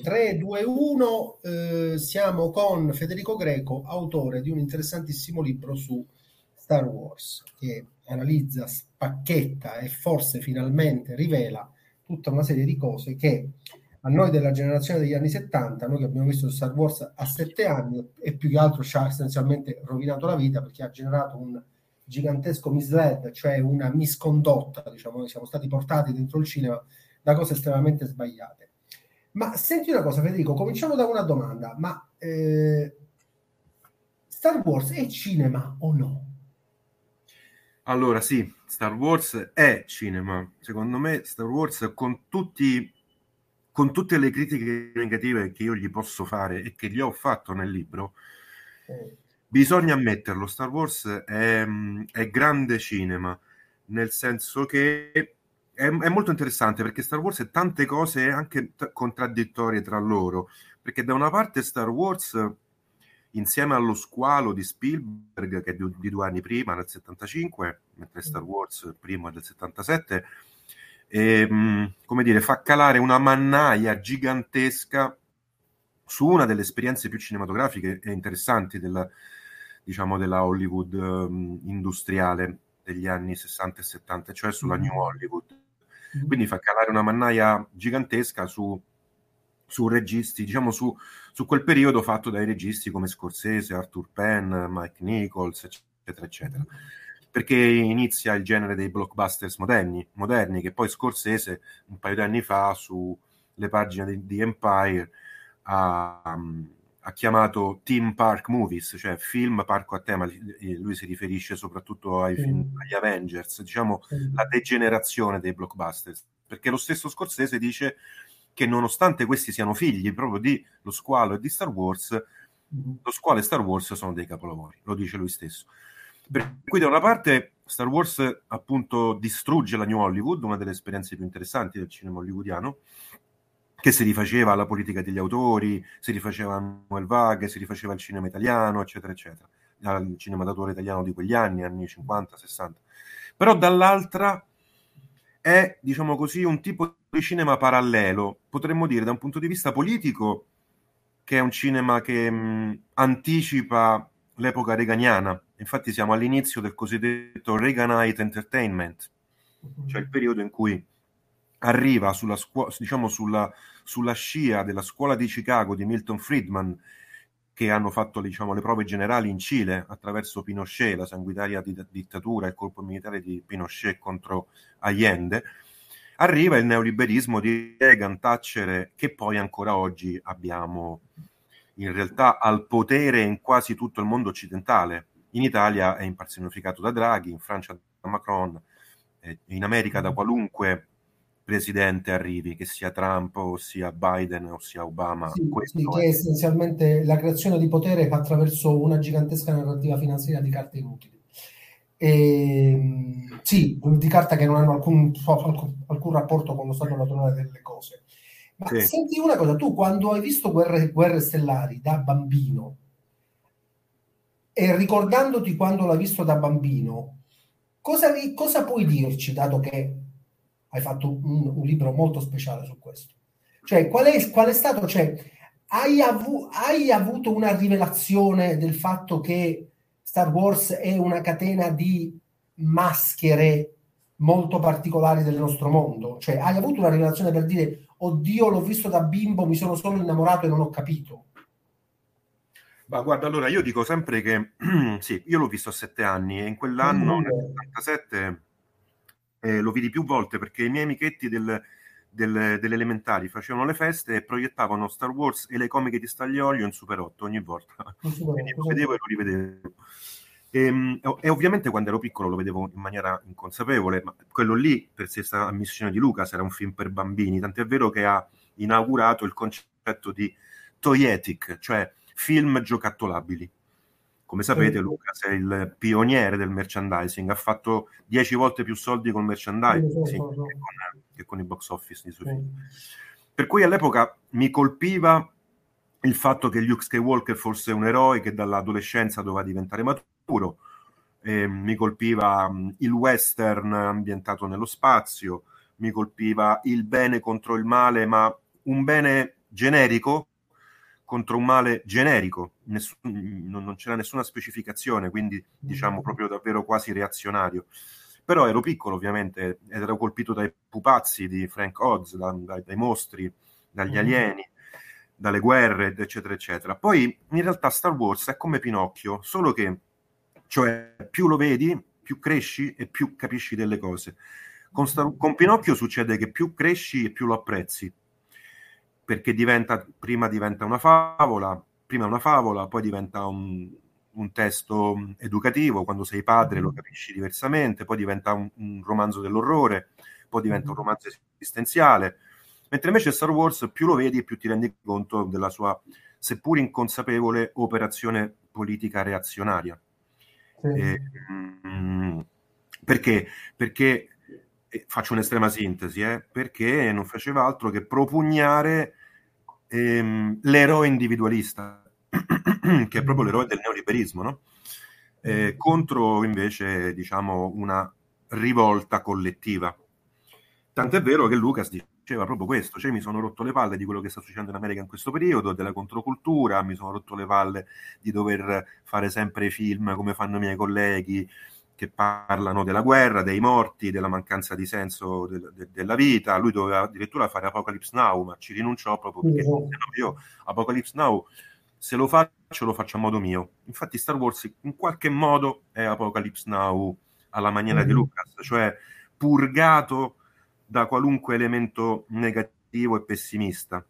3, 2, 1, eh, siamo con Federico Greco, autore di un interessantissimo libro su Star Wars, che analizza, spacchetta e forse finalmente rivela tutta una serie di cose che a noi della generazione degli anni 70, noi che abbiamo visto Star Wars a sette anni e più che altro ci ha essenzialmente rovinato la vita perché ha generato un gigantesco misled, cioè una miscondotta, diciamo, siamo stati portati dentro il cinema da cose estremamente sbagliate. Ma senti una cosa, Federico, cominciamo da una domanda, ma eh, Star Wars è cinema o no? Allora sì, Star Wars è cinema. Secondo me Star Wars con, tutti, con tutte le critiche negative che io gli posso fare e che gli ho fatto nel libro, eh. bisogna ammetterlo, Star Wars è, è grande cinema, nel senso che è, è, molto interessante perché Star Wars è tante cose anche t- contraddittorie tra loro. Perché da una parte Star Wars, insieme allo squalo di Spielberg, che è di, di due anni prima, nel 75, mentre Star Wars primo è del 77, e, ehm, come dire, fa calare una mannaia gigantesca su una delle esperienze più cinematografiche e interessanti della, diciamo, della Hollywood um, industriale degli anni 60 e 70, cioè sulla New Hollywood. Mm-hmm. Quindi fa calare una mannaia gigantesca su, su registi, diciamo su, su, quel periodo fatto dai registi come Scorsese, Arthur Penn, Mike Nichols, eccetera, eccetera. Perché inizia il genere dei blockbusters moderni, moderni che poi Scorsese un paio di anni fa sulle pagine di, di Empire ha, ha chiamato Team Park Movies, cioè film parco a tema, lui si riferisce soprattutto ai film, agli Avengers, diciamo la degenerazione dei blockbusters, perché lo stesso Scorsese dice che nonostante questi siano figli proprio di Lo Squalo e di Star Wars, Lo Squalo e Star Wars sono dei capolavori, lo dice lui stesso. Per cui da una parte Star Wars appunto distrugge la New Hollywood, una delle esperienze più interessanti del cinema hollywoodiano, che si rifaceva alla politica degli autori, si rifaceva a Noel Vague, si rifaceva al cinema italiano, eccetera, eccetera, al cinema d'autore italiano di quegli anni, anni 50, 60. Però dall'altra è, diciamo così, un tipo di cinema parallelo, potremmo dire da un punto di vista politico, che è un cinema che mh, anticipa l'epoca reganiana. Infatti siamo all'inizio del cosiddetto Reaganite Entertainment, cioè il periodo in cui arriva sulla, scu- diciamo sulla, sulla scia della scuola di Chicago di Milton Friedman, che hanno fatto diciamo, le prove generali in Cile attraverso Pinochet, la sanguinaria di- dittatura e il colpo militare di Pinochet contro Allende, arriva il neoliberismo di Reagan, Thatcher, che poi ancora oggi abbiamo in realtà al potere in quasi tutto il mondo occidentale. In Italia è impersonificato da Draghi, in Francia da Macron, in America da qualunque presidente arrivi, che sia Trump o sia Biden o sia Obama. Sì, sì, che è essenzialmente la creazione di potere attraverso una gigantesca narrativa finanziaria di carte inutili. E, ehm, sì, di carta che non hanno alcun, alcun, alcun rapporto con lo stato naturale delle cose. Ma sì. senti una cosa, tu quando hai visto Guerre, Guerre Stellari da bambino e ricordandoti quando l'hai visto da bambino, cosa, cosa puoi dirci, dato che hai fatto un, un libro molto speciale su questo. Cioè, qual è, qual è stato, cioè, hai, avu, hai avuto una rivelazione del fatto che Star Wars è una catena di maschere molto particolari del nostro mondo? Cioè, hai avuto una rivelazione per dire, oddio, l'ho visto da bimbo, mi sono solo innamorato e non ho capito? Ma guarda, allora io dico sempre che sì, io l'ho visto a sette anni e in quell'anno, mm. nel 77, eh, lo vidi più volte perché i miei amichetti del, del, delle elementari facevano le feste e proiettavano Star Wars e le comiche di Stagliolio in Super 8 ogni volta. Quindi lo vedevo e lo rivedevo. E, ehm, e, ovviamente quando ero piccolo lo vedevo in maniera inconsapevole, ma quello lì, per stessa missione di Lucas, era un film per bambini, tant'è vero che ha inaugurato il concetto di toyetic, cioè film giocattolabili. Come sapete, Lucas è il pioniere del merchandising, ha fatto dieci volte più soldi col merchandising sì, che, con, che, con, i box office di suoi film. Per cui all'epoca mi colpiva il fatto che Luke Skywalker fosse un eroe che dall'adolescenza doveva diventare maturo, eh, mi colpiva il western ambientato nello spazio, mi colpiva il bene contro il male, ma un bene generico contro un male generico, Nessun, non, non, c'era nessuna specificazione, quindi diciamo proprio davvero quasi reazionario. Però ero piccolo ovviamente ed ero colpito dai pupazzi di Frank Oz, da, dai, dai mostri, dagli alieni, dalle guerre, eccetera, eccetera. Poi in realtà Star Wars è come Pinocchio, solo che cioè più lo vedi, più cresci e più capisci delle cose. Con, Star, con Pinocchio succede che più cresci e più lo apprezzi perché diventa, prima diventa una favola, prima una favola, poi diventa un, un testo educativo, quando sei padre lo mm-hmm. capisci diversamente, poi diventa un, un romanzo dell'orrore, poi diventa un mm-hmm. romanzo esistenziale, mentre invece Star Wars più lo vedi più ti rendi conto della sua, seppur inconsapevole, operazione politica reazionaria. Sì. E, mm, perché? Perché faccio un'estrema sintesi, eh, perché non faceva altro che propugnare ehm, l'eroe individualista, che è proprio l'eroe del neoliberismo, no? eh, contro invece diciamo, una rivolta collettiva. Tant'è vero che Lucas diceva proprio questo, cioè mi sono rotto le palle di quello che sta succedendo in America in questo periodo, della controcultura, mi sono rotto le palle di dover fare sempre film come fanno i miei colleghi, che parlano della guerra, dei morti, della mancanza di senso de- de- della vita. Lui doveva addirittura fare Apocalypse Now, ma ci rinunciò proprio perché uh io Apocalypse Now, se lo faccio, lo faccio a modo mio. Infatti Star Wars in qualche modo è Apocalypse Now alla maniera uh di Lucas, cioè purgato da qualunque elemento negativo e pessimista.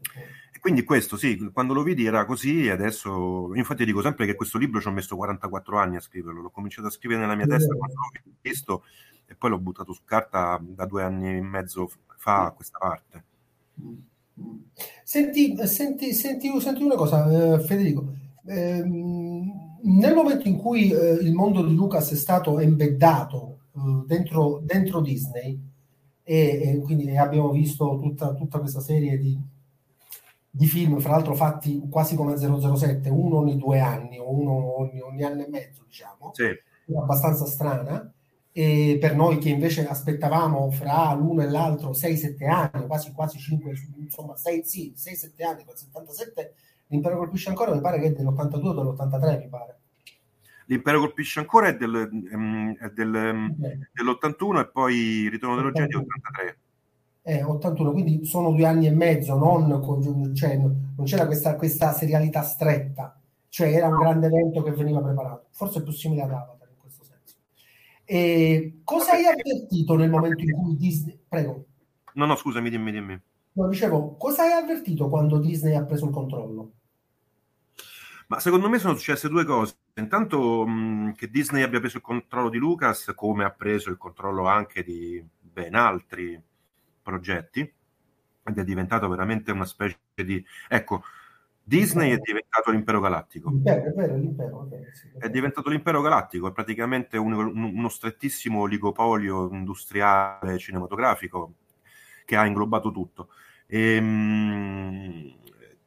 E quindi questo sì, quando lo vidi era così e adesso, infatti dico sempre che questo libro ci ho messo 44 anni a scriverlo, l'ho cominciato a scrivere nella mia testa quando l'ho visto e poi l'ho buttato su carta da due anni e mezzo fa a questa parte. Senti, senti, senti, senti una cosa, eh, Federico. Eh, nel momento in cui eh, il mondo di Lucas è stato embeddato eh, dentro, dentro, Disney e, e quindi abbiamo visto tutta, tutta questa serie di, di film, fra l'altro fatti quasi come 007, uno ogni due anni o uno ogni, ogni anno e mezzo, diciamo, sì. abbastanza strana. E per noi che invece aspettavamo fra l'uno e l'altro 6-7 anni, quasi quasi 5, insomma 6, sì, 6-7 anni, con 77, l'impero colpisce ancora, mi pare che è dell'82 o dell'83, mi pare. L'impero colpisce ancora è, del, um, è del, um, dell'81 e poi Ritorno dello Jedi 83 eh, 81, quindi sono due anni e mezzo, non, con, cioè, non c'era questa, questa, serialità stretta, cioè era un grande evento che veniva preparato, forse è più simile ad Avatar in questo senso. E cosa hai avvertito nel momento in cui Disney... Prego. No, no, scusami, dimmi, dimmi. No, dicevo, cosa hai avvertito quando Disney ha preso il controllo? Ma secondo me sono successe due cose. Intanto mh, che Disney abbia preso il controllo di Lucas, come ha preso il controllo anche di ben altri progetti ed è diventato veramente una specie di... Ecco, Disney è diventato l'impero galattico. L'impero, è vero, l'impero. Okay, sì, è diventato l'impero galattico, è praticamente un, uno strettissimo oligopolio industriale cinematografico che ha inglobato tutto. Ehm,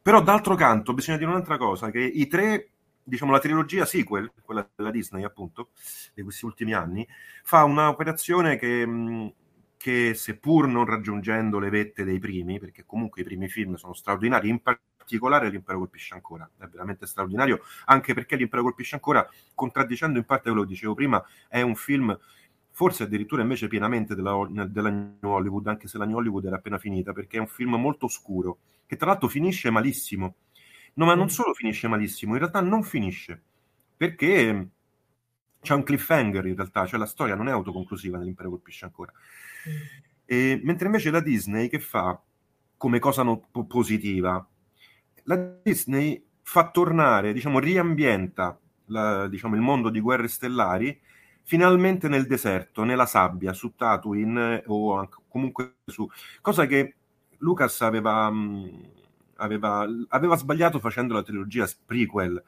però d'altro canto bisogna dire un'altra cosa, che i tre, diciamo la trilogia sequel, quella della Disney appunto, di questi ultimi anni, fa un'operazione che mh, che seppur non raggiungendo le vette dei primi, perché comunque i primi film sono straordinari, in particolare l'Impero colpisce ancora, è veramente straordinario, anche perché l'Impero colpisce ancora, contraddicendo in parte quello che dicevo prima, è un film forse addirittura invece pienamente della, della, New Hollywood, anche se la New Hollywood era appena finita, perché è un film molto scuro, che tra l'altro finisce malissimo. No, ma non solo finisce malissimo, in realtà non finisce, perché c'è un cliffhanger in realtà, cioè la storia non è autoconclusiva nell'Impero colpisce ancora. E, mentre invece la Disney che fa come cosa no, positiva? La Disney fa tornare, diciamo, riambienta la, diciamo, il mondo di guerre stellari finalmente nel deserto, nella sabbia, su Tatooine o anche, comunque su... cosa che Lucas aveva, aveva, aveva sbagliato facendo la trilogia prequel,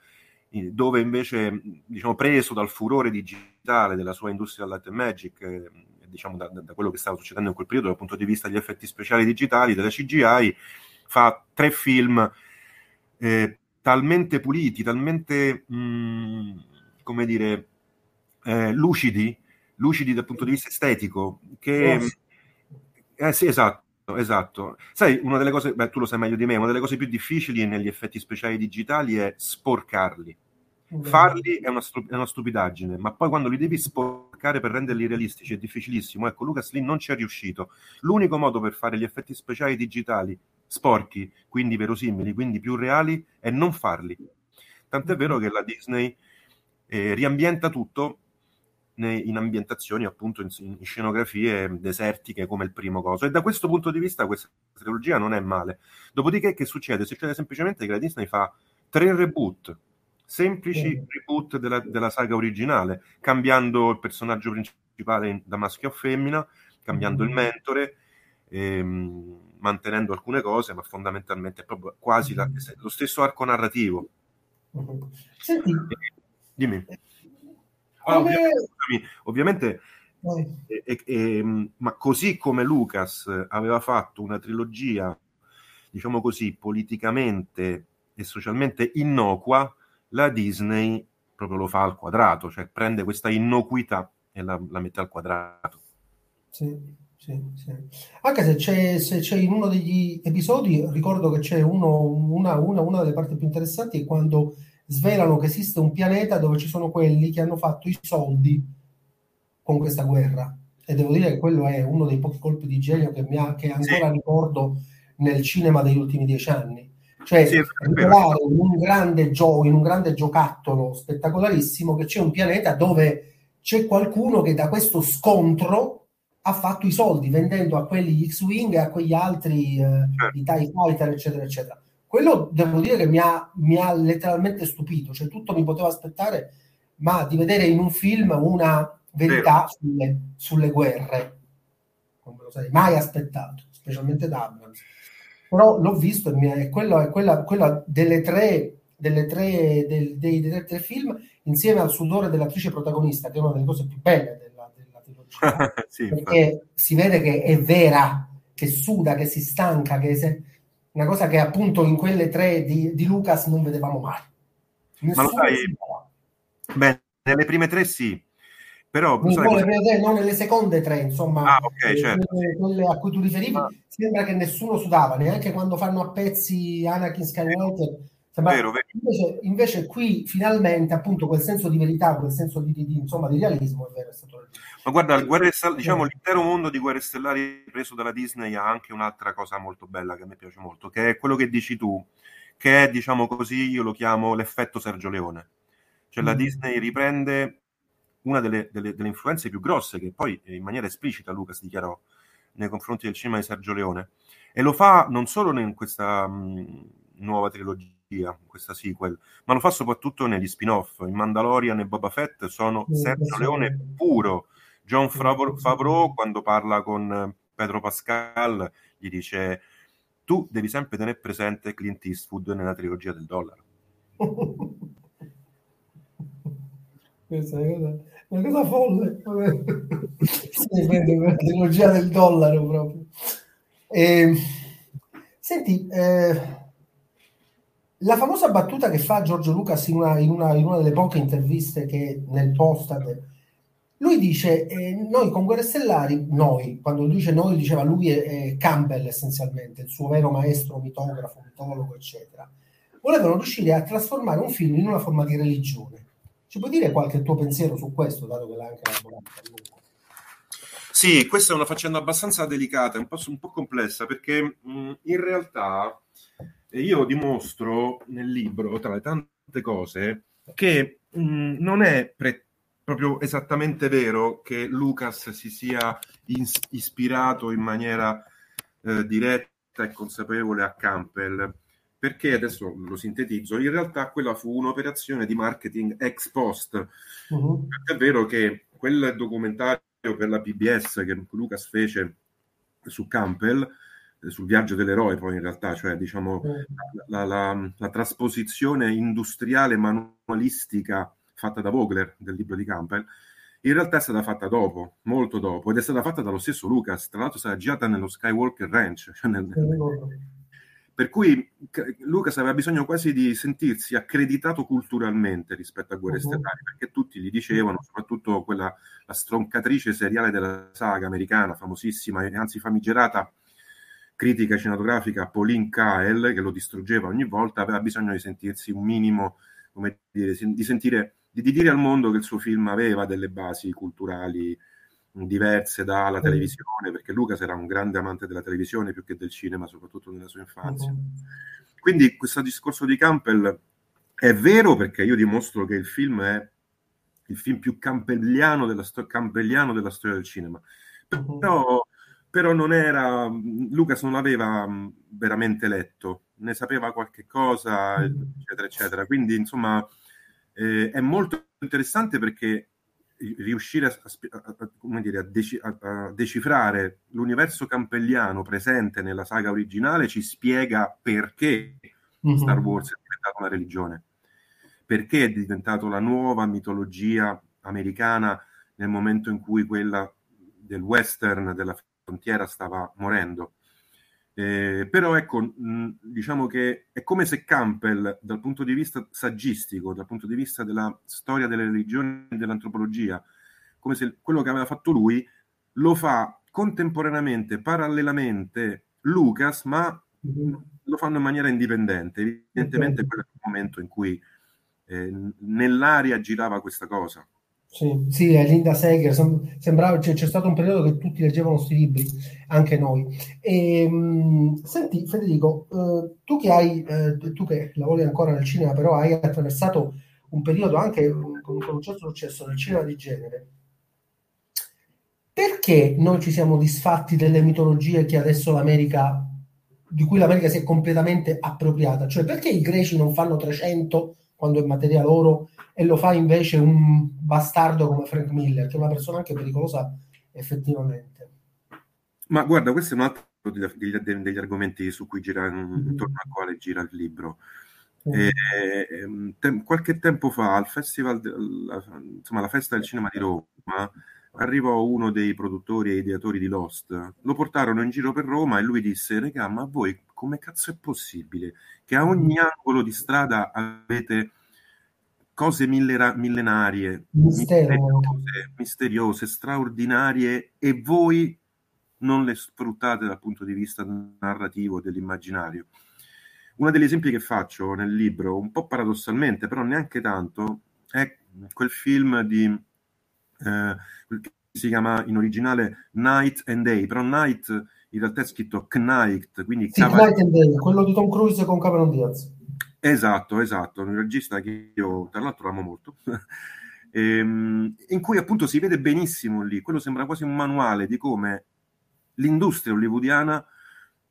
dove invece, diciamo, preso dal furore digitale della sua industria Light Magic, eh, diciamo, da, da, quello che stava succedendo in quel periodo dal punto di vista degli effetti speciali digitali, della CGI, fa tre film eh, talmente puliti, talmente, mh, come dire, eh, lucidi, lucidi dal punto di vista estetico, che... Eh, sì, esatto, esatto. Sai, una delle cose, beh, tu lo sai meglio di me, una delle cose più difficili negli effetti speciali digitali è sporcarli. Farli è una, stu- è una, stupidaggine, ma poi quando li devi sporcare per renderli realistici è difficilissimo. Ecco, Lucas lì non ci è riuscito. L'unico modo per fare gli effetti speciali digitali sporchi, quindi verosimili, quindi più reali, è non farli. Tant'è vero che la Disney eh, riambienta tutto in ambientazioni appunto in, in, scenografie desertiche come il primo coso e da questo punto di vista questa trilogia non è male dopodiché che succede? succede semplicemente che la Disney fa tre reboot semplici reboot della, della, saga originale cambiando il personaggio principale in, da maschio a femmina cambiando il mentore ehm, mantenendo alcune cose ma fondamentalmente è proprio quasi la, lo stesso arco narrativo. Senti, dimmi. Ah, ovviamente, ovviamente eh. eh, eh, ma così come Lucas aveva fatto una trilogia, diciamo così, politicamente e socialmente innocua, la Disney proprio lo fa al quadrato, cioè prende questa innocuità e la, la mette al quadrato. Sì, sì, sì. Anche se c'è, se c'è, in uno degli episodi, ricordo che c'è uno, una, una, una delle parti più interessanti è quando svelano che esiste un pianeta dove ci sono quelli che hanno fatto i soldi con questa guerra. E devo dire che quello è uno dei pochi colpi di genio che, mi ha, che ancora sì. ricordo nel cinema degli ultimi dieci anni. Cioè, sì, in un grande gioco, in un grande giocattolo spettacolarissimo che c'è un pianeta dove c'è qualcuno che da questo scontro ha fatto i soldi vendendo a quelli X-Wing e a quegli altri eh, certo. i TIE Fighter, eccetera, eccetera quello devo dire che mi ha, mi ha letteralmente stupito, cioè tutto mi poteva aspettare, ma di vedere in un film una verità sulle, sulle, guerre, non me lo sarei mai aspettato, specialmente da Abrams. Però l'ho visto e, è, quello, è quella, quella delle tre, delle tre del, dei, dei, tre film, insieme al sudore dell'attrice protagonista, che è una delle cose più belle della, della trilogia, sì, perché infatti. si vede che è vera, che suda, che si stanca, che... Se, una cosa che appunto in quelle tre di, di Lucas non vedevamo mai. Nessuno Ma lo sai, beh, nelle prime tre sì, però non, sai, cosa... tre, no, nelle seconde tre, insomma, ah, okay, certo. quelle, quelle, a cui tu riferivi, ah. sembra che nessuno sudava, neanche quando fanno a pezzi Anakin Skywalker. Sembra... Vero, vero. Invece, invece, qui finalmente appunto quel senso di verità, quel senso di, di, di insomma, di realismo è vero, è stato ma guarda, Stellari, diciamo, l'intero mondo di Guerre Stellari preso dalla Disney ha anche un'altra cosa molto bella che a me piace molto, che è quello che dici tu, che è, diciamo così, io lo chiamo l'effetto Sergio Leone. Cioè mm. la Disney riprende una delle, delle, delle, influenze più grosse che poi in maniera esplicita Lucas dichiarò nei confronti del cinema di Sergio Leone e lo fa non solo in questa mh, nuova trilogia trilogia, questa sequel, ma lo fa soprattutto negli spin-off. In Mandalorian e Boba Fett sono Sergio Leone puro. John Favreau, quando parla con Pedro Pascal, gli dice tu devi sempre tenere presente Clint Eastwood nella trilogia del dollaro. Questa è una, una cosa folle. la trilogia del dollaro proprio. E, senti, eh, la famosa battuta che fa Giorgio Lucas in una, in una, in una delle poche interviste che nel post lui dice eh, noi con Guerre Stellari noi, quando dice noi diceva lui è, è Campbell essenzialmente il suo vero maestro mitografo, mitologo eccetera volevano riuscire a trasformare un film in una forma di religione ci puoi dire qualche tuo pensiero su questo dato che l'ha anche elaborato sì, questa è una faccenda abbastanza delicata, un po', un po complessa, perché mh, in realtà io dimostro nel libro, tra le tante cose, che mh, non è pre- proprio esattamente vero che Lucas si sia ins- ispirato in maniera eh, diretta e consapevole a Campbell, perché adesso lo sintetizzo, in realtà quella fu un'operazione di marketing ex post. Uh-huh. È vero che quel documentario per la PBS che Lucas fece su Campbell sul viaggio dell'eroe poi in realtà, cioè diciamo la, la, la, trasposizione industriale manualistica fatta da Vogler del libro di Campbell, in realtà è stata fatta dopo, molto dopo, ed è stata fatta dallo stesso Lucas, tra l'altro stata girata nello Skywalker Ranch, cioè nel, per cui Lucas aveva bisogno quasi di sentirsi accreditato culturalmente rispetto a Guerre uh-huh. Stellari, perché tutti gli dicevano, soprattutto quella la stroncatrice seriale della saga americana, famosissima e anzi famigerata critica cinematografica Pauline Kael, che lo distruggeva ogni volta, aveva bisogno di sentirsi un minimo, come dire, di sentire, di, di dire al mondo che il suo film aveva delle basi culturali diverse dalla televisione, perché Lucas era un grande amante della televisione più che del cinema, soprattutto nella sua infanzia. Quindi questo discorso di Campbell è vero perché io dimostro che il film è il film più campelliano della, sto- campelliano della storia del cinema. Però, però, non era, Lucas non l'aveva veramente letto, ne sapeva qualche cosa, eccetera, eccetera. Quindi, insomma, eh, è molto interessante perché riuscire a, a, a, dire, deci, a, decifrare l'universo campelliano presente nella saga originale ci spiega perché mm-hmm. Star Wars è diventata una religione, perché è diventata la nuova mitologia americana nel momento in cui quella del western della frontiera stava morendo. Eh, però ecco, mh, diciamo che è come se Campbell, dal punto di vista saggistico, dal punto di vista della storia delle religioni e dell'antropologia, come se quello che aveva fatto lui lo fa contemporaneamente, parallelamente Lucas, ma mm-hmm. lo fanno in maniera indipendente. Evidentemente quello è il momento in cui eh, nell'aria girava questa cosa. Sì, sì, è Linda Seger, sembrava, cioè, c'è stato un periodo che tutti leggevano questi libri, anche noi. E, ehm, mh, senti Federico, eh, tu che hai, eh, tu che lavori ancora nel cinema, però hai attraversato un periodo anche con, con un certo successo nel cinema di genere, perché noi ci siamo disfatti delle mitologie che adesso l'America, di cui l'America si è completamente appropriata? Cioè perché i greci non fanno 300 quando è materia loro e lo fa invece un bastardo come Frank Miller, che è una persona anche pericolosa effettivamente. Ma guarda, questo è un altro degli, degli argomenti su cui gira, mm-hmm. intorno al quale gira il libro. Mm-hmm. E, ehm, te, qualche tempo fa al festival, insomma, alla festa del cinema di Roma, arrivò uno dei produttori e ideatori di Lost, lo portarono in giro per Roma e lui disse, regà, ma voi come cazzo è possibile che a ogni angolo di strada avete cose millera- millenarie, misteriose, misteriose, straordinarie e voi non le sfruttate dal punto di vista narrativo dell'immaginario. Uno degli esempi che faccio nel libro, un po' paradossalmente, però neanche tanto, è quel film di eh, che si chiama in originale Night and Day, però Night in realtà è scritto Knight, quindi sì, Caval- Knight quello di Tom Cruise con Cameron Diaz. Esatto, esatto, un regista che io tra l'altro amo molto, ehm, in cui appunto si vede benissimo lì, quello sembra quasi un manuale di come l'industria hollywoodiana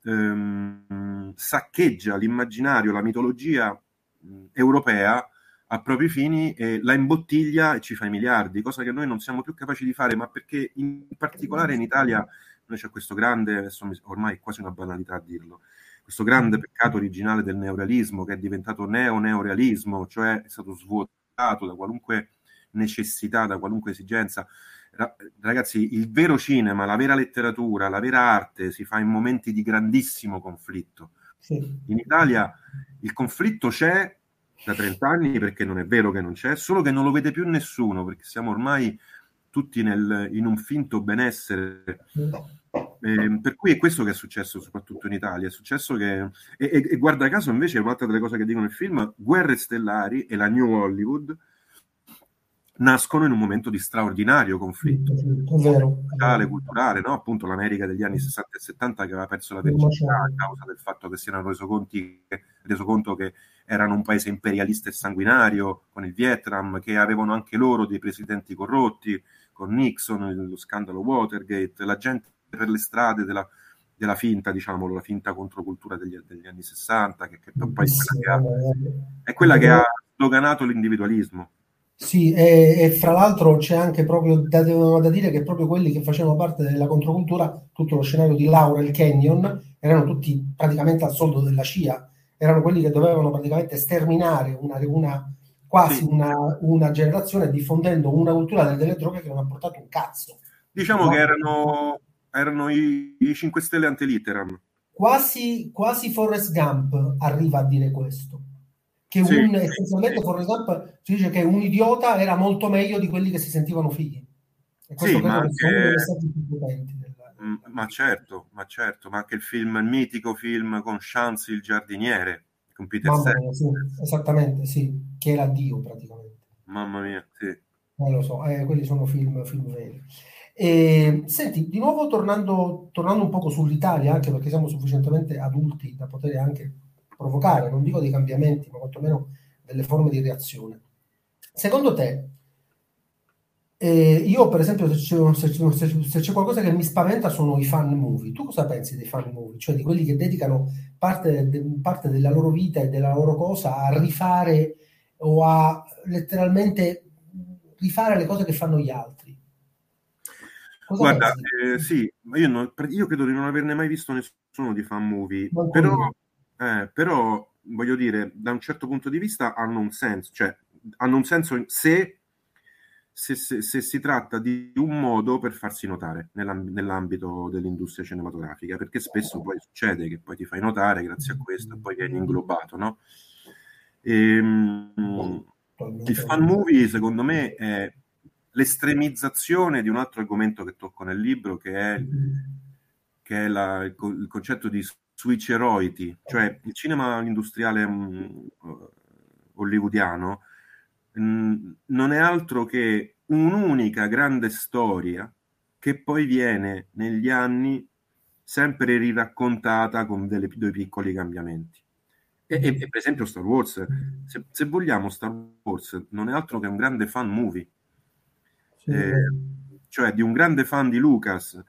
ehm, saccheggia l'immaginario, la mitologia mh, europea a propri fini e la imbottiglia e ci fa i miliardi, cosa che noi non siamo più capaci di fare, ma perché in particolare in Italia noi c'è questo grande, ormai è quasi una banalità dirlo, questo grande peccato originale del neorealismo che è diventato neo-neorealismo, cioè è stato svuotato da qualunque necessità, da qualunque esigenza. Ragazzi, il vero cinema, la vera letteratura, la vera arte si fa in momenti di grandissimo conflitto. Sì. In Italia il conflitto c'è da 30 anni perché non è vero che non c'è, solo che non lo vede più nessuno perché siamo ormai tutti nel, in un finto benessere. Eh, per cui è questo che è successo soprattutto in Italia. È successo che, e, e, e guarda caso invece, un'altra delle cose che dicono nel film, Guerre Stellari e la New Hollywood nascono in un momento di straordinario conflitto sociale, culturale, no? appunto l'America degli anni 60 e 70 che aveva perso la verginità a causa del fatto che si erano reso, conti, reso conto che erano un paese imperialista e sanguinario con il Vietnam, che avevano anche loro dei presidenti corrotti, con Nixon, lo scandalo Watergate, la gente per le strade della, della finta, diciamo, la finta controcultura degli, degli anni 60, che, che poi è quella che ha, è quella che ha doganato l'individualismo. Sì, e, e, fra l'altro c'è anche proprio da, da, dire che proprio quelli che facevano parte della controcultura, tutto lo scenario di Laurel Canyon, erano tutti praticamente al soldo della CIA, erano quelli che dovevano praticamente sterminare una, una quasi sì. una, una, generazione diffondendo una cultura delle droghe che non ha portato un cazzo. Diciamo no? che erano, erano i, i 5 Stelle antelitteram. Quasi, quasi Forrest Gump arriva a dire questo. Che sì, un, essenzialmente sì. Forrest Gump si dice che un idiota era molto meglio di quelli che si sentivano figli. E questo sì, ma anche, Mm, ma certo, ma certo, ma anche il film, il mitico film con Chance il giardiniere, con Peter mia, sì, esattamente, sì, che era Dio praticamente. Mamma mia, sì. Eh, lo so, eh, quelli sono film, film veri. E, senti, di nuovo tornando, tornando un poco sull'Italia, anche perché siamo sufficientemente adulti da poter anche provocare, non dico dei cambiamenti, ma quantomeno delle forme di reazione. Secondo te, eh, io per esempio se c'è, se, c'è, se c'è, qualcosa che mi spaventa sono i fan movie. Tu cosa pensi dei fan movie? Cioè di quelli che dedicano parte, de, parte della loro vita e della loro cosa a rifare o a letteralmente rifare le cose che fanno gli altri. Cosa Guarda, eh, sì, io, non, io, credo di non averne mai visto nessuno di fan movie, però, eh, però, voglio dire, da un certo punto di vista hanno un senso, cioè hanno un senso se, se, se, se si tratta di un modo per farsi notare nell'amb- nell'ambito dell'industria cinematografica, perché spesso poi succede che poi ti fai notare grazie a questo e poi vieni inglobato, no? E, ehm, il fan movie, secondo me, è l'estremizzazione di un altro argomento che tocco nel libro, che è, che è la, il, il, concetto di switcheroity, cioè il cinema industriale um, hollywoodiano um, non è altro che un'unica grande storia che poi viene negli anni sempre riraccontata con delle, dei piccoli cambiamenti. E, e, per esempio Star Wars, se, se, vogliamo, Star Wars non è altro che un grande fan movie, sì. eh, cioè di un grande fan di Lucas,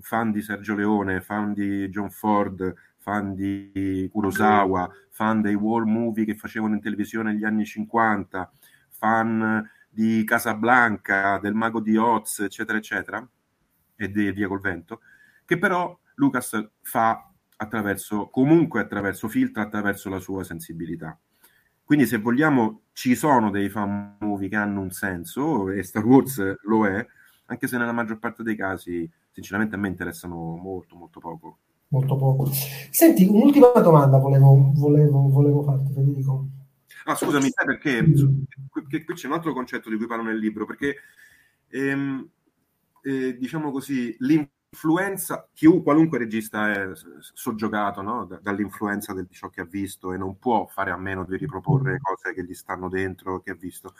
fan di Sergio Leone, fan di John Ford, fan di Kurosawa, fan dei war movie che facevano in televisione negli anni 50, fan di Casablanca, del Mago di Oz, eccetera, eccetera, e di Via col Vento, che però Lucas fa attraverso, comunque attraverso, filtra attraverso la sua sensibilità. Quindi se vogliamo ci sono dei fan movie che hanno un senso e Star Wars lo è, anche se nella maggior parte dei casi sinceramente a me interessano molto molto poco. Molto poco. Senti, un'ultima domanda volevo, volevo, volevo farti, Federico. Ah, scusami, sai perché? Qui, qui c'è un altro concetto di cui parlo nel libro, perché ehm, eh, diciamo così, l'influenza influenza, chiunque, qualunque regista è soggiogato no? dall'influenza di ciò che ha visto e non può fare a meno di riproporre cose che gli stanno dentro, che ha visto.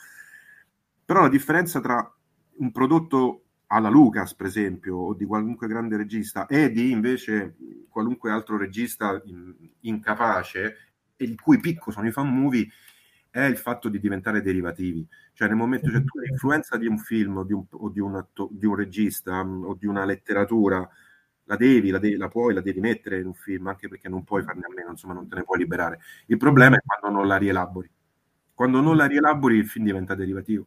Però la differenza tra un prodotto alla Lucas, per esempio, o di qualunque grande regista, e di invece qualunque altro regista incapace, e il cui picco sono i fan movie, è il fatto di diventare derivativi. Cioè nel momento che cioè, tu l'influenza di un film o di un, o di un, atto, di un regista mm, o di una letteratura la devi, la, devi, la puoi, la devi mettere in un film, anche perché non puoi farne a meno, insomma non te ne puoi liberare. Il problema è quando non la rielabori. Quando non la rielabori il film diventa derivativo.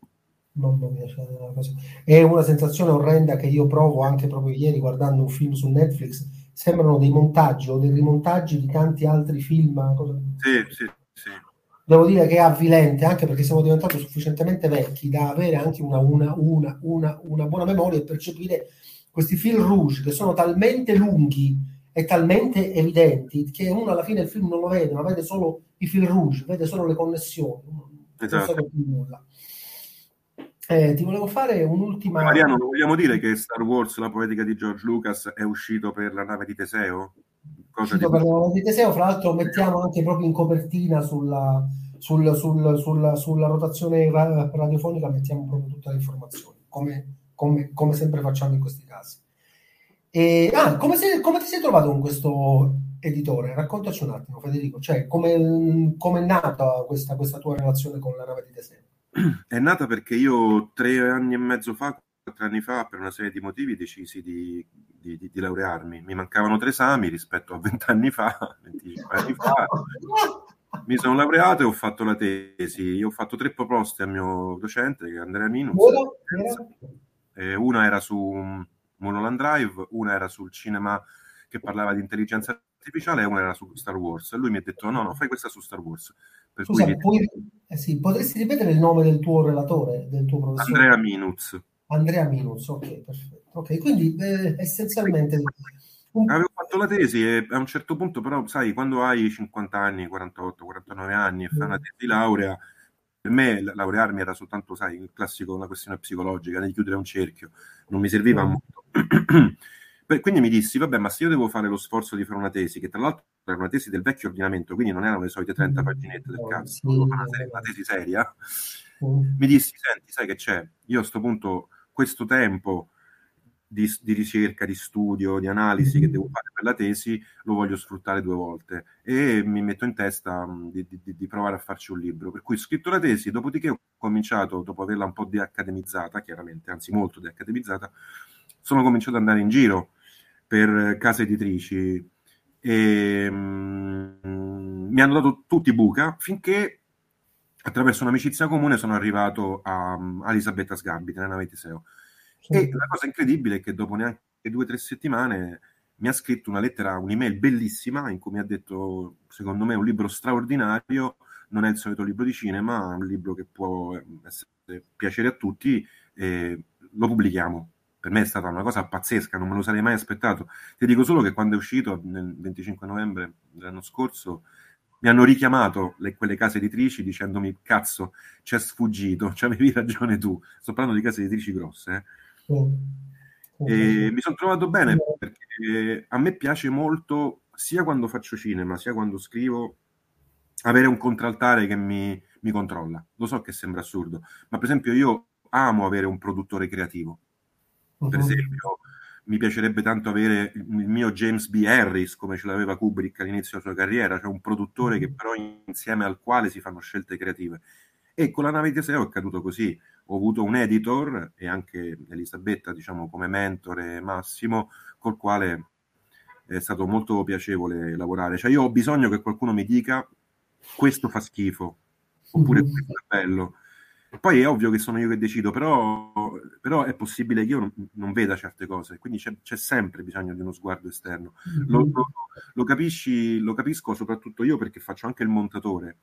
Mamma mia, cioè, una cosa... è una sensazione orrenda che io provo anche proprio ieri guardando un film su Netflix. Sembrano dei montaggi o dei rimontaggi di tanti altri film. Cosa... Sì, sì, sì devo dire che è avvilente anche perché siamo diventati sufficientemente vecchi da avere anche una, una, una, una, una buona memoria e percepire questi film rouge che sono talmente lunghi e talmente evidenti che uno alla fine il film non lo vede, ma vede solo i film rouge, vede solo le connessioni, esatto. non sa nulla. Eh, ti volevo fare un'ultima. Mariano, vogliamo dire che Star Wars, la poetica di George Lucas, è uscito per la nave di Teseo? Uscito per la di Teseo, fra l'altro mettiamo anche proprio in copertina sulla, sul, sul, sulla, sulla, rotazione radiofonica, mettiamo proprio tutte le informazioni, come, come, come sempre facciamo in questi casi. E, ah, come, sei, come, ti sei trovato con questo editore? Raccontaci un attimo, Federico, cioè come è nata questa, questa tua relazione con la nave di Teseo? È nata perché io tre anni e mezzo fa tre anni fa, per una serie di motivi, decisi di, di, di, di laurearmi. Mi mancavano tre esami rispetto a vent'anni fa, 25 anni fa. Mi sono laureato e ho fatto la tesi. Io ho fatto tre proposte al mio docente, che è Andrea Minus. Eh, una era su Mulholland Drive, una era sul cinema che parlava di intelligenza artificiale e una era su Star Wars. E lui mi ha detto: no, no, fai questa su Star Wars. Per Scusa, cui... puoi... eh sì, potresti ripetere il nome del tuo relatore, del tuo professore? Andrea Minuz. Andrea Minus, ok, perfetto. Ok, quindi eh, essenzialmente... Un... Avevo fatto la tesi e a un certo punto però, sai, quando hai 50 anni, 48, 49 anni e fai una tesi di laurea, per me laurearmi era soltanto, sai, il classico, una questione psicologica, di chiudere un cerchio, non mi serviva mm. molto. Quindi mi dissi, vabbè, ma se io devo fare lo sforzo di fare una tesi, che tra l'altro era una tesi del vecchio ordinamento, quindi non erano le solite 30 mm. paginette del cazzo, sì, una, una, tesi seria, mm. mi dissi, senti, sai che c'è? Io a questo punto, questo tempo di, di, ricerca, di studio, di analisi che mm-hmm. devo fare per la tesi, lo voglio sfruttare due volte e mi metto in testa mh, di, di, di, provare a farci un libro. Per cui ho scritto la tesi, dopodiché ho cominciato, dopo averla un po' deaccademizzata, chiaramente, anzi molto deaccademizzata, sono cominciato ad andare in giro per case editrici e mh, mi hanno dato tutti buca finché attraverso un'amicizia comune sono arrivato a, a Elisabetta Sgambita nella Metiseo. E la cosa incredibile è che dopo neanche due o tre settimane mi ha scritto una lettera, un'email bellissima in cui mi ha detto, secondo me è un libro straordinario, non è il solito libro di cinema, è un libro che può essere, piacere a tutti, e lo pubblichiamo per me è stata una cosa pazzesca, non me lo sarei mai aspettato. Ti dico solo che quando è uscito nel 25 novembre dell'anno scorso mi hanno richiamato le, quelle case editrici dicendomi cazzo, ci è sfuggito, ci avevi ragione tu. Sto parlando di case editrici grosse. Eh. Mm. E mi sono trovato bene perché a me piace molto, sia quando faccio cinema, sia quando scrivo, avere un contraltare che mi, mi controlla. Lo so che sembra assurdo, ma per esempio io amo avere un produttore creativo per esempio, mi piacerebbe tanto avere il mio James B. Harris, come ce l'aveva Kubrick all'inizio della sua carriera, cioè un produttore che però insieme al quale si fanno scelte creative. E con la nave di Teseo è accaduto così. Ho avuto un editor e anche Elisabetta, diciamo, come mentore massimo, col quale è stato molto piacevole lavorare. Cioè io ho bisogno che qualcuno mi dica questo fa schifo, oppure questo è bello poi è ovvio che sono io che decido, però, però è possibile che io non, non veda certe cose, quindi c'è, c'è, sempre bisogno di uno sguardo esterno. Mm-hmm. Lo, lo, lo, capisci, lo capisco soprattutto io perché faccio anche il montatore.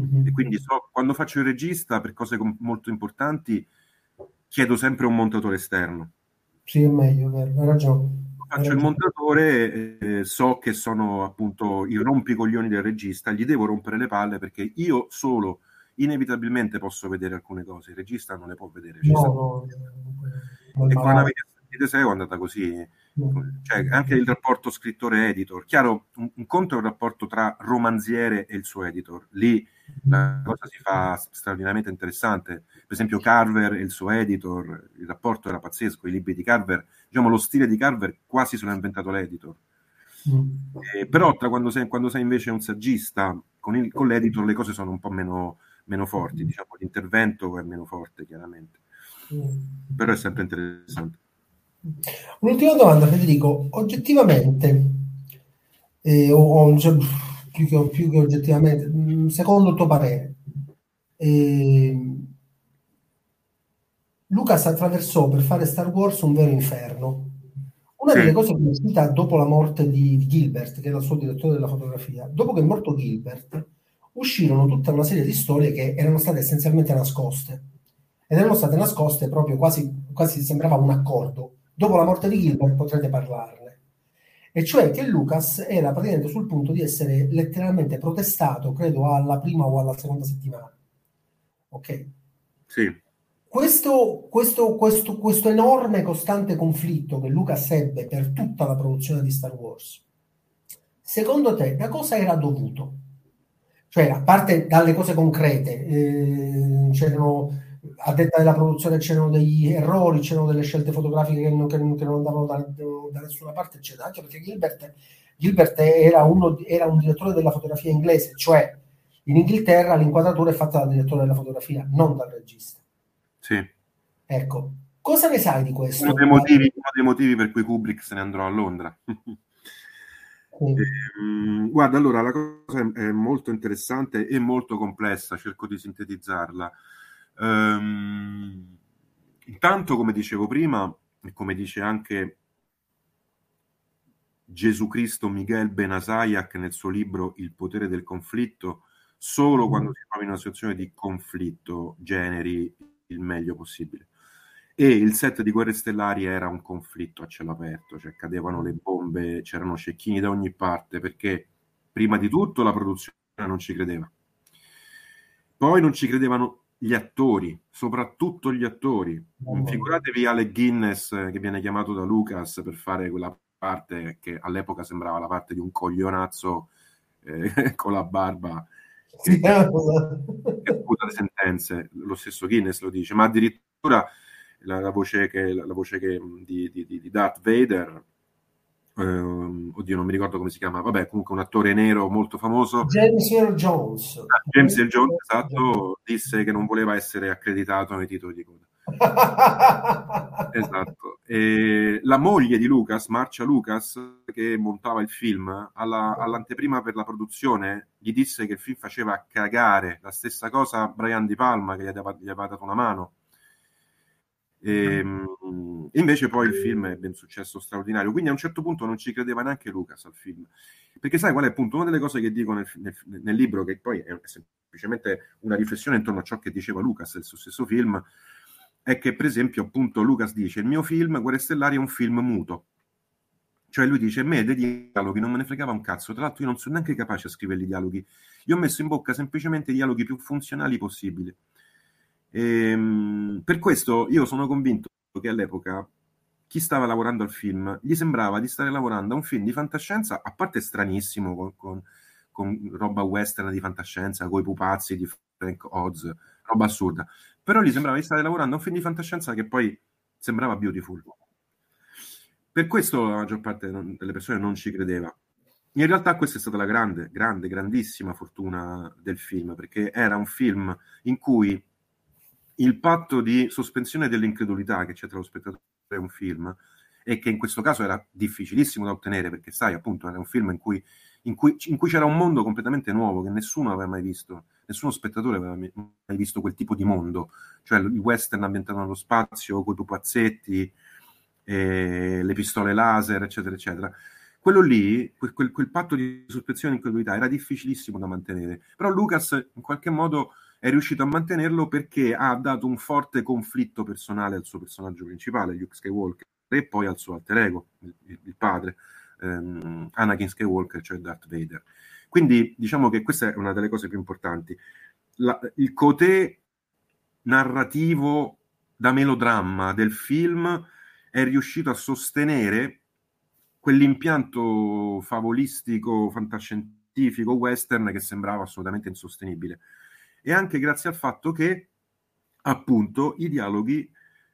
Mm-hmm. E quindi so, quando faccio il regista per cose com- molto importanti chiedo sempre un montatore esterno. Sì, è meglio, vero, hai ragione. Faccio il montatore, eh, so che sono appunto i rompicoglioni del regista, gli devo rompere le palle perché io solo inevitabilmente posso vedere alcune cose, il regista non le può vedere. No, no, no, e con la di Teseo è andata così, cioè, anche il rapporto scrittore-editor. Chiaro, un, un, conto è un rapporto tra romanziere e il suo editor, lì la cosa si fa straordinariamente interessante. Per esempio, Carver e il suo editor, il rapporto era pazzesco, i libri di Carver, diciamo lo stile di Carver quasi se l'ha inventato l'editor. Mm. Eh, però tra quando sei, quando sei invece un saggista con, il, con l'editor le cose sono un po' meno, meno forti, mm. diciamo l'intervento è meno forte chiaramente, mm. però è sempre interessante. Un'ultima domanda Federico, oggettivamente, eh, o, o cioè, più, che, più, che, oggettivamente, mm, secondo il tuo parere, eh, Lucas attraversò per fare Star Wars un vero inferno. Una sì. delle cose che è uscita dopo la morte di, di Gilbert, che era il suo direttore della fotografia, dopo che è morto Gilbert, uscirono tutta una serie di storie che erano state essenzialmente nascoste. Ed erano state nascoste proprio quasi, quasi sembrava un accordo. Dopo la morte di Gilbert potrete parlarne. E cioè che Lucas era praticamente sul punto di essere letteralmente protestato, credo, alla prima o alla seconda settimana. Ok? Sì. Questo, questo, questo, questo enorme costante conflitto che Lucas ebbe per tutta la produzione di Star Wars, secondo te da cosa era dovuto? Cioè, a parte dalle cose concrete, eh, c'erano, a detta della produzione c'erano degli errori, c'erano delle scelte fotografiche che non, che, che non andavano da, da, nessuna parte, eccetera. Anche perché Gilbert, Gilbert era, uno, era, un direttore della fotografia inglese, cioè in Inghilterra l'inquadratura è fatta dal direttore della fotografia, non dal regista. Sì. Ecco, cosa ne sai di questo? Uno dei motivi, uno dei motivi per cui Kubrick se ne andrò a Londra. Eh, guarda, allora la cosa è molto interessante e molto complessa, cerco di sintetizzarla. Um, intanto, come dicevo prima, e come dice anche Gesù Cristo Miguel Benasayak nel suo libro Il potere del conflitto, solo quando si trova in una situazione di conflitto generi il meglio possibile e il set di Guerre Stellari era un conflitto a cielo aperto, cioè cadevano le bombe, c'erano cecchini da ogni parte perché prima di tutto la produzione non ci credeva. Poi non ci credevano gli attori, soprattutto gli attori. Oh. Figuratevi Alec Guinness che viene chiamato da Lucas per fare quella parte che all'epoca sembrava la parte di un coglionazzo eh, con la barba che, che, che le sentenze. Lo stesso Guinness lo dice, ma addirittura la, la voce, che, la, la voce che, di, di, di Darth Vader Uh, oddio, non mi ricordo come si chiama, vabbè, comunque un attore nero molto famoso. James Earl Jones. Ah, James Earl Jones, esatto, disse che non voleva essere accreditato nei titoli di coda. esatto. E la moglie di Lucas, Marcia Lucas, che montava il film, alla, all'anteprima per la produzione, gli disse che il film faceva cagare. La stessa cosa Brian Di Palma, che gli aveva, gli aveva dato una mano e, ehm, invece poi il film ebbe un successo straordinario, quindi a un certo punto non ci credeva neanche Lucas al film. Perché sai qual è appunto una delle cose che dico nel, nel, nel libro, che poi è semplicemente una riflessione intorno a ciò che diceva Lucas nel suo stesso film, è che per esempio appunto Lucas dice il mio film Guerre Stellari è un film muto. Cioè lui dice, a me dei dialoghi non me ne fregava un cazzo, tra l'altro io non sono neanche capace a scrivere i dialoghi, io ho messo in bocca semplicemente i dialoghi più funzionali possibili. E, ehm, per questo io sono convinto che all'epoca chi stava lavorando al film gli sembrava di stare lavorando a un film di fantascienza, a parte stranissimo, con, con, con roba western di fantascienza, con i pupazzi di Frank Oz, roba assurda. Però gli sembrava di stare lavorando a un film di fantascienza che poi sembrava beautiful. Per questo la maggior parte delle persone non ci credeva. In realtà questa è stata la grande, grande, grandissima fortuna del film, perché era un film in cui il patto di sospensione dell'incredulità che c'è tra lo spettatore e un film, e che in questo caso era difficilissimo da ottenere, perché sai, appunto, era un film in cui, in cui, in cui c'era un mondo completamente nuovo che nessuno aveva mai visto, nessuno spettatore aveva mai visto quel tipo di mondo, cioè il western ambientato nello spazio, con i pupazzetti, eh, le pistole laser, eccetera, eccetera. Quello lì, quel, quel, quel patto di sospensione e incredulità era difficilissimo da mantenere, però Lucas in qualche modo è riuscito a mantenerlo perché ha dato un forte conflitto personale al suo personaggio principale, Luke Skywalker, e poi al suo alter ego, il, il padre, ehm, Anakin Skywalker, cioè Darth Vader. Quindi diciamo che questa è una delle cose più importanti. La, il cotè narrativo da melodramma del film è riuscito a sostenere quell'impianto favolistico, fantascientifico, western che sembrava assolutamente insostenibile e anche grazie al fatto che appunto i dialoghi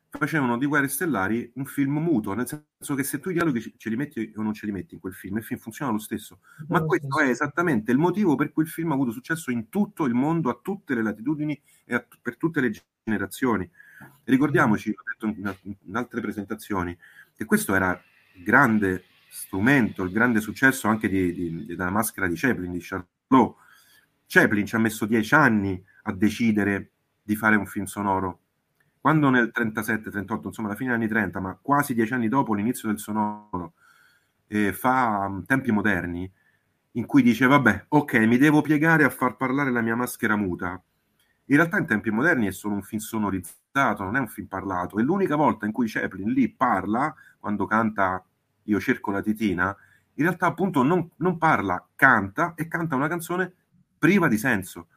facevano di Guerre Stellari un film muto, nel senso che se tu i dialoghi ce li metti o non ce li metti in quel film, il film funziona lo stesso. Ma no, questo sì. è esattamente il motivo per cui il film ha avuto successo in tutto il mondo, a tutte le latitudini e t- per tutte le generazioni. Ricordiamoci, l'ho detto in, in altre presentazioni, che questo era il grande strumento, il grande successo anche di, di, della maschera di Chaplin, di Charlot, Chaplin ci ha messo dieci anni a decidere di fare un film sonoro. Quando nel 37-38, insomma, alla fine degli anni 30, ma quasi dieci anni dopo l'inizio del sonoro, eh, fa um, tempi moderni, in cui dice, vabbè, ok, mi devo piegare a far parlare la mia maschera muta. In realtà in tempi moderni è solo un film sonorizzato, non è un film parlato. E l'unica volta in cui Chaplin lì parla, quando canta Io cerco la titina, in realtà appunto non, non parla, canta e canta una canzone priva di senso.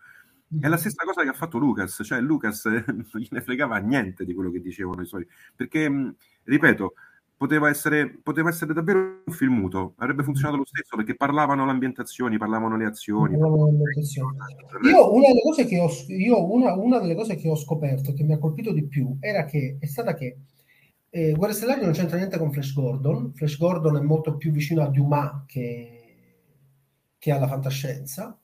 È la stessa cosa che ha fatto Lucas, cioè Lucas non gliene fregava niente di quello che dicevano i suoi, perché, ripeto, poteva essere, poteva essere davvero un film muto, avrebbe funzionato lo stesso perché parlavano le ambientazioni, parlavano le azioni. Parlavano le Io, una delle, cose che ho, io una, una, delle cose che ho scoperto, che mi ha colpito di più, era che, è stata che eh, Guerre Stellari non c'entra niente con Flash Gordon, Flash Gordon è molto più vicino a Dumas che, che alla fantascienza,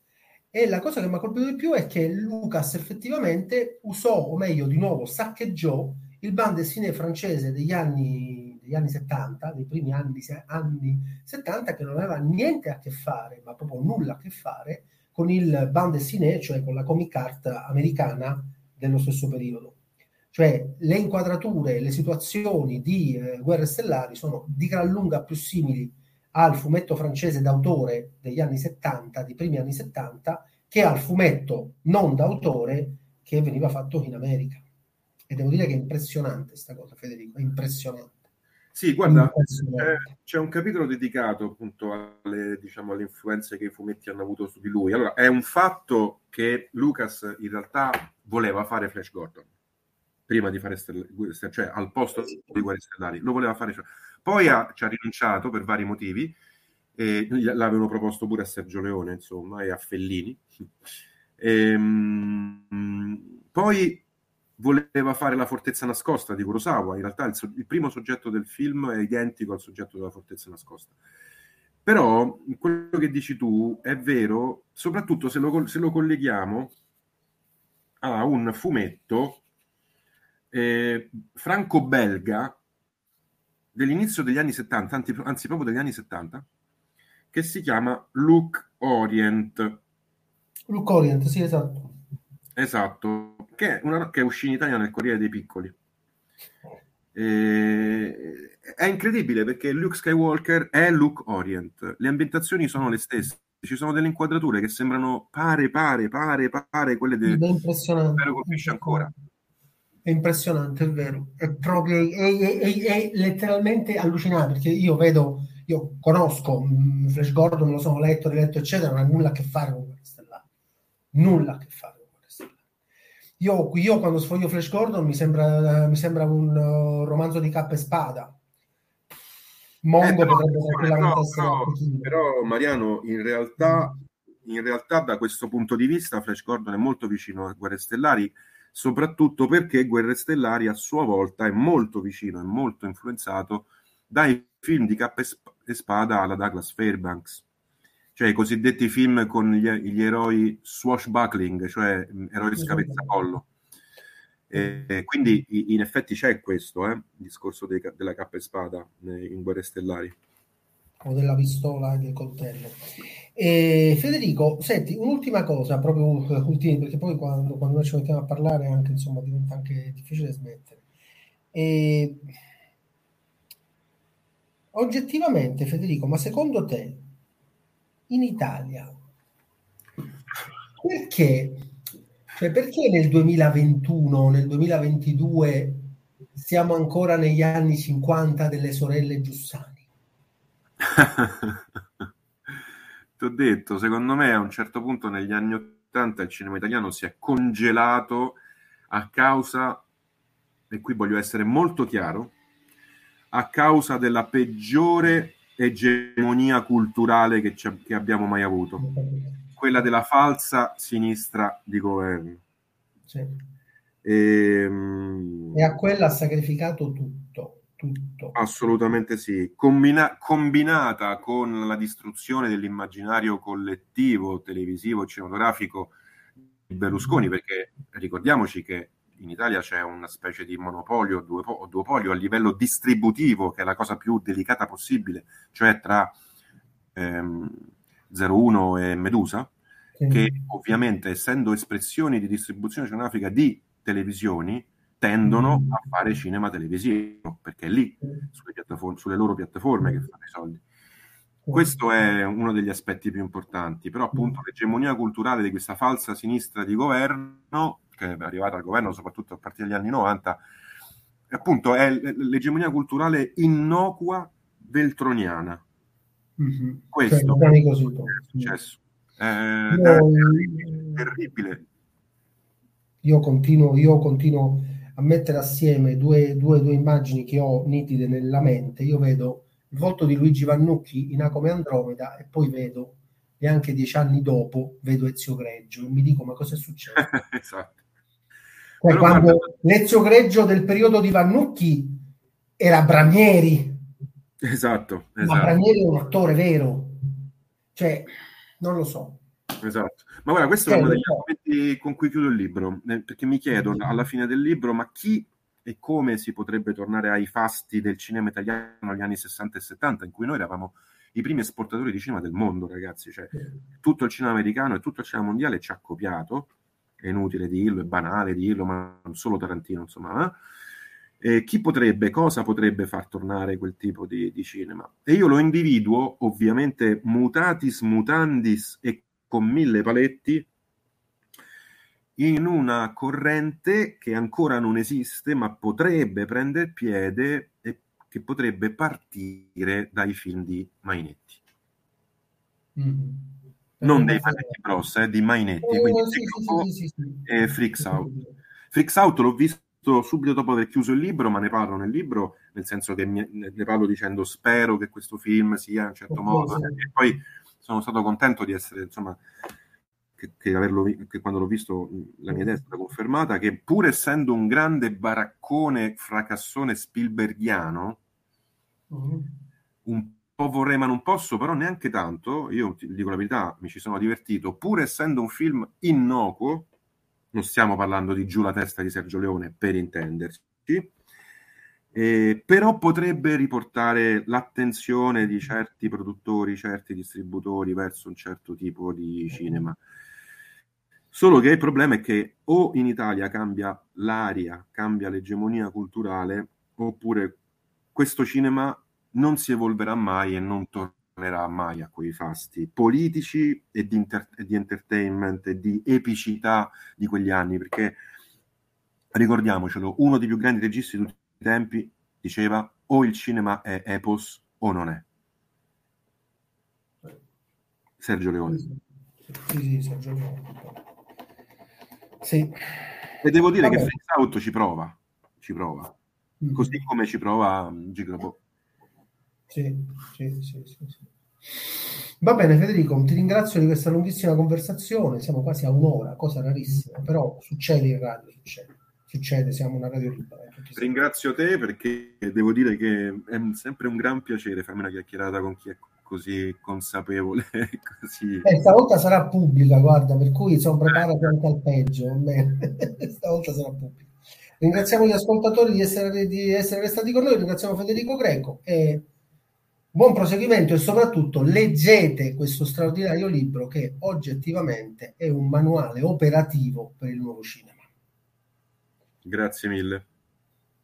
e la cosa che mi ha colpito di più è che Lucas effettivamente usò, o meglio, di nuovo, saccheggiò il band dessinée francese degli anni, degli anni 70, dei primi anni, anni 70, che non aveva niente a che fare, ma proprio nulla a che fare, con il band dessinée, cioè con la comic art americana dello stesso periodo. Cioè le inquadrature, le situazioni di eh, Guerre Stellari sono di gran lunga più simili al fumetto francese d'autore degli anni 70, dei primi anni 70, che al fumetto non d'autore che veniva fatto in America. E devo dire che è impressionante questa cosa, Federico, è impressionante. Sì, guarda, c'è, c'è, un capitolo dedicato appunto alle, diciamo, alle influenze che i fumetti hanno avuto su di lui. Allora, è un fatto che Lucas in realtà voleva fare Flash Gordon prima di fare Stella, cioè al posto di Guerre Stellari, lo voleva fare. Poi ha, ci ha rinunciato per vari motivi, e l'avevano proposto pure a Sergio Leone, insomma, e a Fellini. E, ehm, poi voleva fare La fortezza nascosta di Kurosawa, in realtà il, il primo soggetto del film è identico al soggetto della fortezza nascosta. Però quello che dici tu è vero, soprattutto se lo, se lo colleghiamo a un fumetto eh, franco-belga dell'inizio degli anni 70, anzi, anzi, proprio degli anni 70, che si chiama Look Orient. Look Orient, sì, esatto. Esatto, che è, una, che uscita in Italia nel Corriere dei Piccoli. Eh, è incredibile perché Luke Skywalker è Luke Orient, le ambientazioni sono le stesse, ci sono delle inquadrature che sembrano pare, pare, pare, pare quelle del... Spero colpisce ancora. È impressionante, è vero. È proprio è, è, è, letteralmente allucinante perché io vedo, io conosco mm, Flash Gordon, lo sono letto, riletto, eccetera, non ha nulla a che fare con Guerre Stellari. Nulla a che fare con Guerre Stellari. Io, io quando sfoglio Flash Gordon mi sembra, mi sembra un uh, romanzo di cappa e spada. Mongo eh, però, potrebbe tranquillamente no, essere no, però Mariano in realtà, in realtà da questo punto di vista Flash Gordon è molto vicino a Guerre Stellari soprattutto perché Guerre Stellari a sua volta è molto vicino, è molto influenzato dai film di cappa e spada alla Douglas Fairbanks, cioè i cosiddetti film con gli, gli eroi swashbuckling, cioè eroi scavezzacollo. E, quindi in effetti c'è questo, eh, il discorso dei, della cappa e spada in Guerre Stellari o della pistola e del coltello. E Federico, senti, un'ultima cosa, proprio ultima, perché poi quando, quando, noi ci mettiamo a parlare anche, insomma, diventa anche difficile smettere. E... Oggettivamente, Federico, ma secondo te in Italia perché, cioè perché nel 2021, nel 2022 siamo ancora negli anni 50 delle sorelle Giussani? Ti ho detto, secondo me a un certo punto negli anni Ottanta il cinema italiano si è congelato a causa, e qui voglio essere molto chiaro, a causa della peggiore egemonia culturale che, che abbiamo mai avuto, quella della falsa sinistra di governo. Sì. E, ehm, e a quella ha sacrificato tutto tutto. Assolutamente sì, Combina- combinata con la distruzione dell'immaginario collettivo, televisivo, cinematografico di Berlusconi, perché ricordiamoci che in Italia c'è una specie di monopolio o duopolio a livello distributivo, che è la cosa più delicata possibile, cioè tra ehm, 01 e Medusa, sì. che ovviamente essendo espressioni di distribuzione cinematografica di televisioni, tendono mm. a fare cinema televisivo, perché è lì, sulle, sulle loro piattaforme, che fanno i soldi. Questo è uno degli aspetti più importanti, però appunto l'egemonia culturale di questa falsa sinistra di governo, che è arrivata al governo soprattutto a partire dagli anni 90, appunto è l'egemonia culturale innocua veltroniana. Mm-hmm. Questo cioè, è successo. Eh, è, terribile, terribile. Io continuo, io continuo a mettere assieme due, due, due immagini che ho nitide nella mente, io vedo il volto di Luigi Vannucchi in Acome Andromeda e poi vedo, neanche dieci anni dopo, vedo Ezio Greggio e mi dico ma cosa è successo? esatto. Poi, quando guarda... l'Ezio Greggio del periodo di Vannucchi era Branieri. Esatto, esatto. Ma Branieri è un attore vero. Cioè, non lo so. Esatto. Ma guarda, questo è uno degli argomenti con cui chiudo il libro, eh, perché mi chiedo alla fine del libro, ma chi e come si potrebbe tornare ai fasti del cinema italiano negli anni 60 e 70, in cui noi eravamo i primi esportatori di cinema del mondo, ragazzi. Cioè, tutto il cinema americano e tutto il cinema mondiale ci ha copiato, è inutile dirlo, è banale dirlo, ma non solo Tarantino, insomma. Eh, chi potrebbe, cosa potrebbe far tornare quel tipo di, di cinema? E io lo individuo, ovviamente, mutatis mutandis e con mille paletti in una corrente che ancora non esiste ma potrebbe prendere piede e che potrebbe partire dai film di Mainetti. Mm-hmm. non dei Manetti Bros, eh, di Mainetti, quindi eh, sì, sì, sì, sì, e Freaks Out. Freaks Out l'ho visto subito dopo aver chiuso il libro, ma ne parlo nel libro, nel senso che ne parlo dicendo spero che questo film sia in un certo modo, e poi sono stato contento di essere, insomma, che, che, averlo, che quando l'ho visto la mia idea è stata confermata, che pur essendo un grande baraccone fracassone Spielbergiano, mm-hmm. un po' vorrei ma non posso, però neanche tanto, io ti dico la verità, mi ci sono divertito, pur essendo un film innocuo, non stiamo parlando di Giù la testa di Sergio Leone per intenderci, eh, però potrebbe riportare l'attenzione di certi produttori, certi distributori verso un certo tipo di cinema. Solo che il problema è che o in Italia cambia l'aria, cambia l'egemonia culturale, oppure questo cinema non si evolverà mai e non tornerà mai a quei fasti politici e di, inter- e di entertainment e di epicità di quegli anni, perché ricordiamocelo, uno dei più grandi registi di tutti tempi diceva o il cinema è epos o non è. Sergio Leone. Sì, sì, Sergio Leone. Sì. E devo dire Vabbè. che Freaks Out ci prova, ci prova, mm. così come ci prova um. Sì, sì, sì, sì, sì. Va bene Federico, ti ringrazio di questa lunghissima conversazione, siamo quasi a un'ora, cosa rarissima, però succede in radio, succede, succede siamo una radio libera. Ringrazio te perché devo dire che è sempre un gran piacere farmi una chiacchierata con chi è così consapevole. Così... Eh, stavolta sarà pubblica, guarda, per cui sono preparati anche al peggio. stavolta sarà pubblica. Ringraziamo gli ascoltatori di essere, di essere restati con noi, ringraziamo Federico Greco e buon proseguimento e soprattutto leggete questo straordinario libro che oggettivamente è un manuale operativo per il nuovo cinema. Grazie mille.